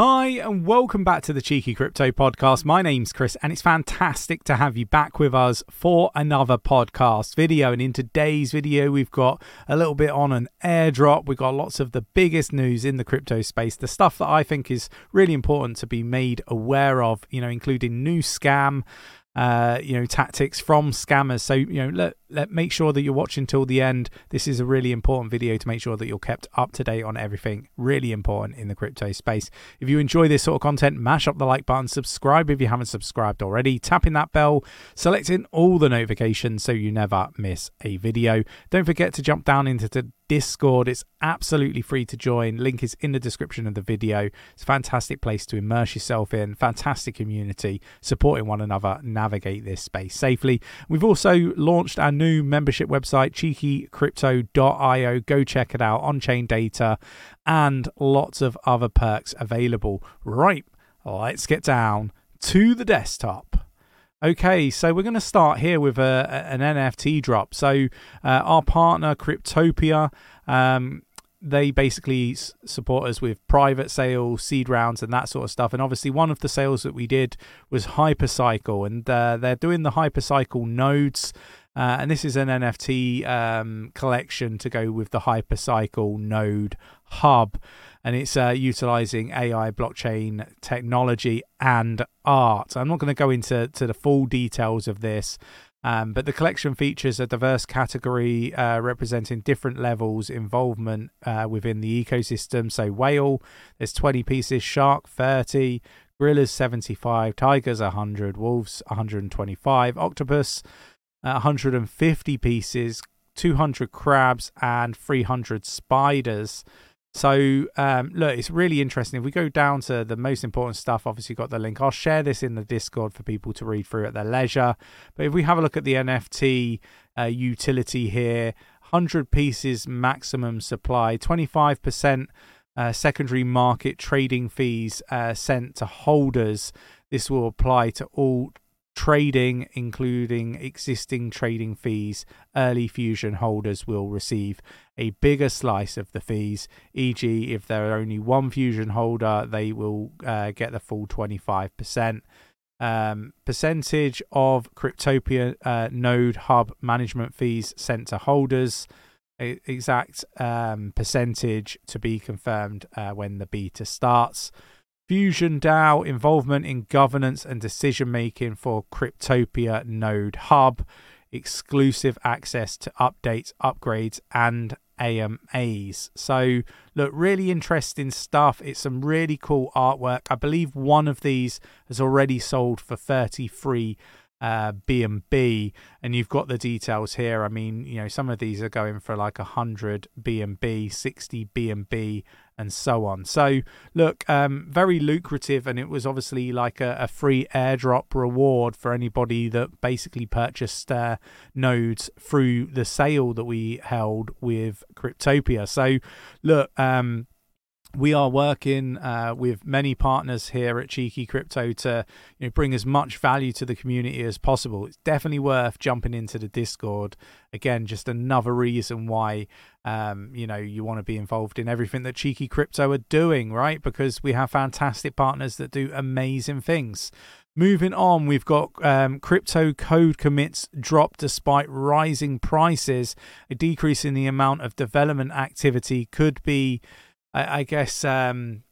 Hi, and welcome back to the Cheeky Crypto Podcast. My name's Chris, and it's fantastic to have you back with us for another podcast video. And in today's video, we've got a little bit on an airdrop. We've got lots of the biggest news in the crypto space, the stuff that I think is really important to be made aware of, you know, including new scam uh, you know, tactics from scammers. So, you know, let, let make sure that you're watching till the end. This is a really important video to make sure that you're kept up to date on everything really important in the crypto space. If you enjoy this sort of content, mash up the like button, subscribe if you haven't subscribed already, tapping that bell, selecting all the notifications so you never miss a video. Don't forget to jump down into the Discord. It's absolutely free to join. Link is in the description of the video. It's a fantastic place to immerse yourself in, fantastic community, supporting one another, navigate this space safely. We've also launched our new membership website, cheekycrypto.io. Go check it out, on chain data, and lots of other perks available. Right, let's get down to the desktop. Okay, so we're going to start here with a, an NFT drop. So uh, our partner Cryptopia, um, they basically support us with private sales, seed rounds, and that sort of stuff. And obviously, one of the sales that we did was Hypercycle, and uh, they're doing the Hypercycle nodes. Uh, and this is an NFT um, collection to go with the Hypercycle node hub and it's uh, utilizing AI, blockchain technology, and art. I'm not going to go into to the full details of this. Um, but the collection features a diverse category uh, representing different levels involvement uh, within the ecosystem. So whale, there's 20 pieces, shark 30, gorillas 75, tigers 100, wolves 125, octopus 150 pieces, 200 crabs, and 300 spiders. So um, look, it's really interesting. If we go down to the most important stuff, obviously got the link. I'll share this in the Discord for people to read through at their leisure. But if we have a look at the NFT uh, utility here, 100 pieces maximum supply, 25% uh, secondary market trading fees uh, sent to holders. This will apply to all trading, including existing trading fees, early fusion holders will receive a bigger slice of the fees. E.g., if there are only one fusion holder, they will uh, get the full 25%. Um, percentage of Cryptopia uh, node hub management fees sent to holders. exact um, percentage to be confirmed uh, when the beta starts. Fusion DAO involvement in governance and decision making for Cryptopia Node Hub, exclusive access to updates, upgrades, and AMAs. So, look, really interesting stuff. It's some really cool artwork. I believe one of these has already sold for 33 uh, BNB and you've got the details here. I mean, you know, some of these are going for like 100 BNB, 60 BNB and so on. So, look, um, very lucrative, and it was obviously like a, a free airdrop reward for anybody that basically purchased uh, nodes through the sale that we held with Cryptopia. So, look, um, we are working uh, with many partners here at Cheeky Crypto to you know, bring as much value to the community as possible. It's definitely worth jumping into the Discord. Again, just another reason why um, you know you want to be involved in everything that Cheeky Crypto are doing, right? Because we have fantastic partners that do amazing things. Moving on, we've got um, crypto code commits drop despite rising prices. A decrease in the amount of development activity could be I, I guess um,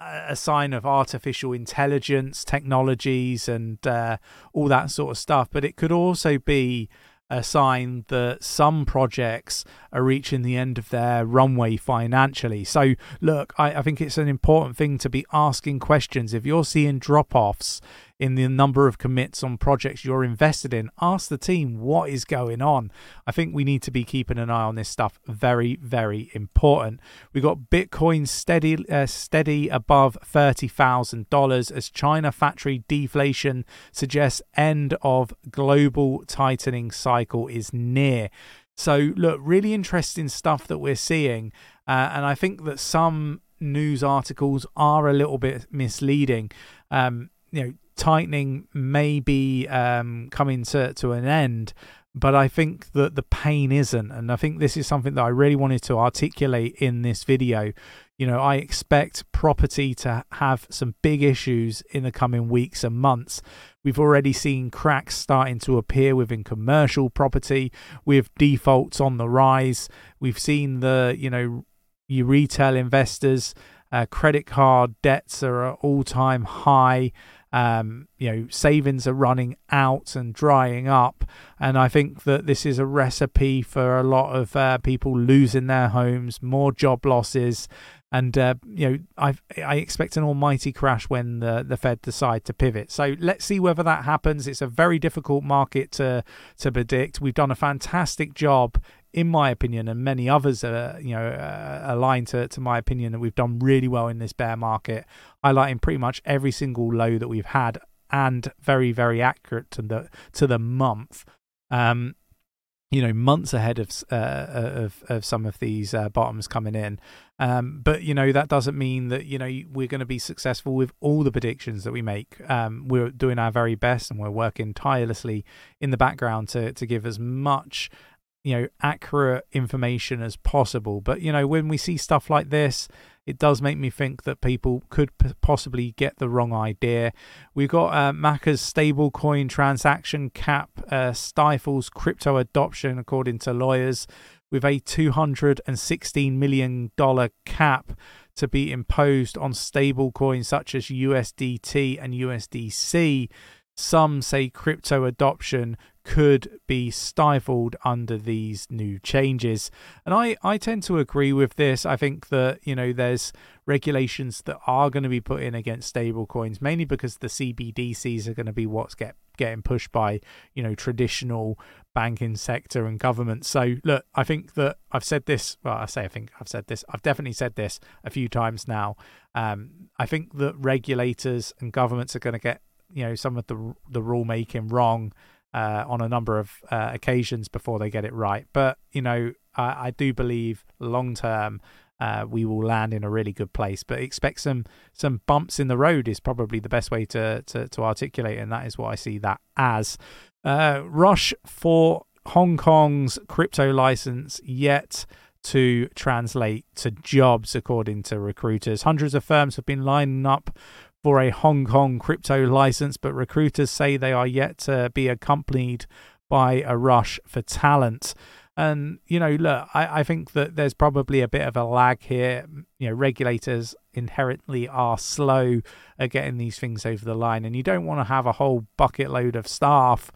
a sign of artificial intelligence technologies and uh, all that sort of stuff. But it could also be a sign that some projects are reaching the end of their runway financially. So, look, I, I think it's an important thing to be asking questions. If you're seeing drop offs in the number of commits on projects you're invested in, ask the team what is going on. I think we need to be keeping an eye on this stuff. Very, very important. We got Bitcoin steady, uh, steady above thirty thousand dollars as China factory deflation suggests end of global tightening cycle is near. So, look, really interesting stuff that we're seeing. Uh, and I think that some news articles are a little bit misleading. Um, you know, tightening may be um, coming to, to an end, but I think that the pain isn't. And I think this is something that I really wanted to articulate in this video. you know, I expect property to have some big issues in the coming weeks and months. We've already seen cracks starting to appear within commercial property with defaults on the rise. We've seen the, you know, your retail investors, uh, credit card debts are at all time high. Um, you know, savings are running out and drying up. And I think that this is a recipe for a lot of uh, people losing their homes, more job losses, and uh, you know I I expect an almighty crash when the the Fed decide to pivot. So let's see whether that happens. It's a very difficult market to to predict. We've done a fantastic job, in my opinion, and many others are you know uh, aligned to to my opinion that we've done really well in this bear market, highlighting pretty much every single low that we've had and very very accurate to the to the month. Um, you know months ahead of uh, of of some of these uh, bottoms coming in. Um, but you know that doesn't mean that you know we're going to be successful with all the predictions that we make. Um, we're doing our very best and we're working tirelessly in the background to to give as much you know accurate information as possible. But you know when we see stuff like this it does make me think that people could p- possibly get the wrong idea. We've got uh, MiCA's stablecoin transaction cap uh, stifles crypto adoption, according to lawyers, with a $216 million cap to be imposed on stablecoins such as USDT and USDC. Some say crypto adoption could be stifled under these new changes. And I, I tend to agree with this. I think that, you know, there's regulations that are going to be put in against stablecoins, mainly because the CBDCs are going to be what's get getting pushed by, you know, traditional banking sector and government. So look, I think that I've said this. Well, I say I think I've said this. I've definitely said this a few times now. Um, I think that regulators and governments are going to get, you know, some of the the rule making wrong uh, on a number of uh, occasions before they get it right. But you know, I, I do believe long term uh, we will land in a really good place. But expect some some bumps in the road is probably the best way to to, to articulate, and that is what I see that as. Uh, rush for Hong Kong's crypto license yet to translate to jobs, according to recruiters. Hundreds of firms have been lining up for a Hong Kong crypto license, but recruiters say they are yet to be accompanied by a rush for talent. And, you know, look, I, I think that there's probably a bit of a lag here. You know, regulators inherently are slow at getting these things over the line, and you don't want to have a whole bucket load of staff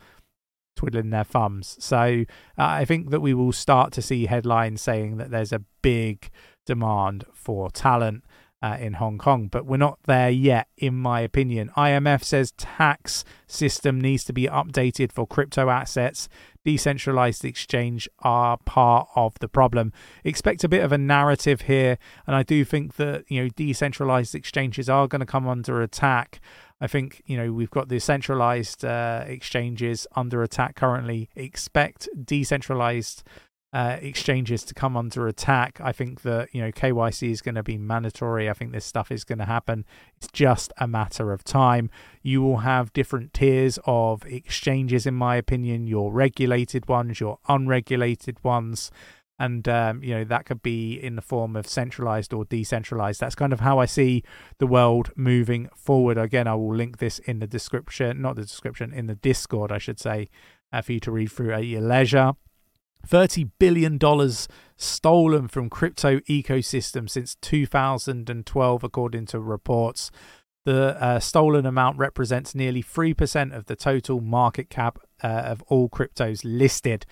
twiddling their thumbs. So uh, I think that we will start to see headlines saying that there's a big demand for talent uh, in Hong Kong, but we're not there yet, in my opinion. IMF says tax system needs to be updated for crypto assets. Decentralized exchange are part of the problem. Expect a bit of a narrative here, and I do think that you know decentralized exchanges are going to come under attack. I think you know we've got the centralized uh, exchanges under attack currently. Expect decentralized uh, exchanges to come under attack. I think that you know KYC is going to be mandatory. I think this stuff is going to happen. It's just a matter of time. You will have different tiers of exchanges, in my opinion. Your regulated ones, your unregulated ones, and um, you know that could be in the form of centralized or decentralized. That's kind of how I see the world moving forward. Again, I will link this in the description, not the description, in the Discord, I should say, uh, for you to read through at your leisure. $30 billion stolen from crypto ecosystem since 2012, according to reports. The uh, stolen amount represents nearly 3% of the total market cap uh, of all cryptos listed.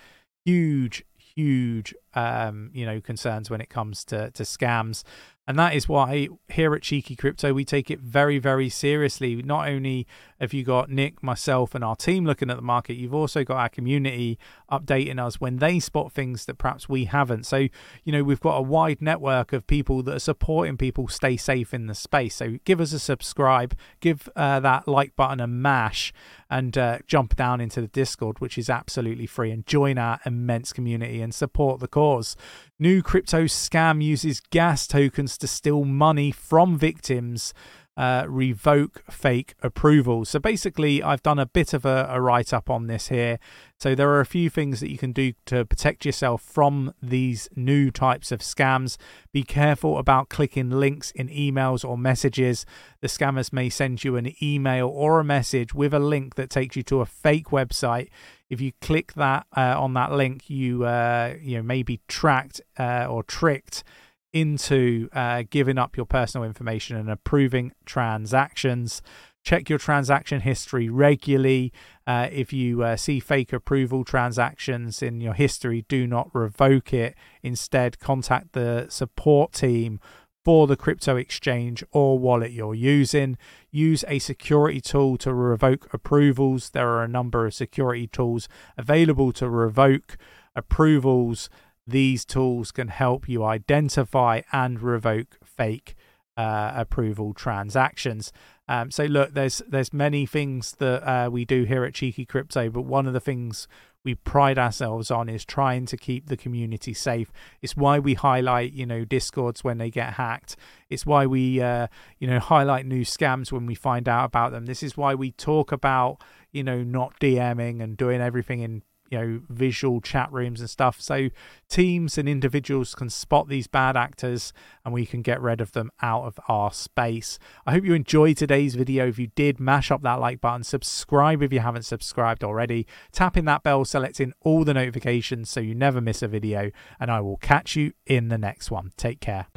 Huge, huge, um, you know, concerns when it comes to, to scams. And that is why here at Cheeky Crypto, we take it very, very seriously. Not only have you got Nick, myself, and our team looking at the market, you've also got our community updating us when they spot things that perhaps we haven't. So, you know, we've got a wide network of people that are supporting people stay safe in the space. So give us a subscribe, give uh, that like button a mash, and uh, jump down into the Discord, which is absolutely free, and join our immense community and support the cause. New crypto scam uses gas tokens to steal money from victims. Uh, revoke fake approvals. So basically, I've done a bit of a, a write up on this here. So there are a few things that you can do to protect yourself from these new types of scams. Be careful about clicking links in emails or messages. The scammers may send you an email or a message with a link that takes you to a fake website. If you click that uh, on that link, you uh, you know may be tracked uh, or tricked into uh, giving up your personal information and approving transactions. Check your transaction history regularly. Uh, if you uh, see fake approval transactions in your history, do not revoke it. Instead, contact the support team for the crypto exchange or wallet you're using. Use a security tool to revoke approvals. There are a number of security tools available to revoke approvals these tools can help you identify and revoke fake uh, approval transactions. Um, so look, there's there's many things that uh, we do here at Cheeky Crypto, but one of the things we pride ourselves on is trying to keep the community safe. It's why we highlight, you know, discords when they get hacked. It's why we, uh, you know, highlight new scams when we find out about them. This is why we talk about, you know, not DMing and doing everything in you know visual chat rooms and stuff. So teams and individuals can spot these bad actors and we can get rid of them out of our space. I hope you enjoyed today's video. If you did mash up that like button. Subscribe if you haven't subscribed already. Tapping that bell selecting all the notifications so you never miss a video. And i will catch you in the next one. Take care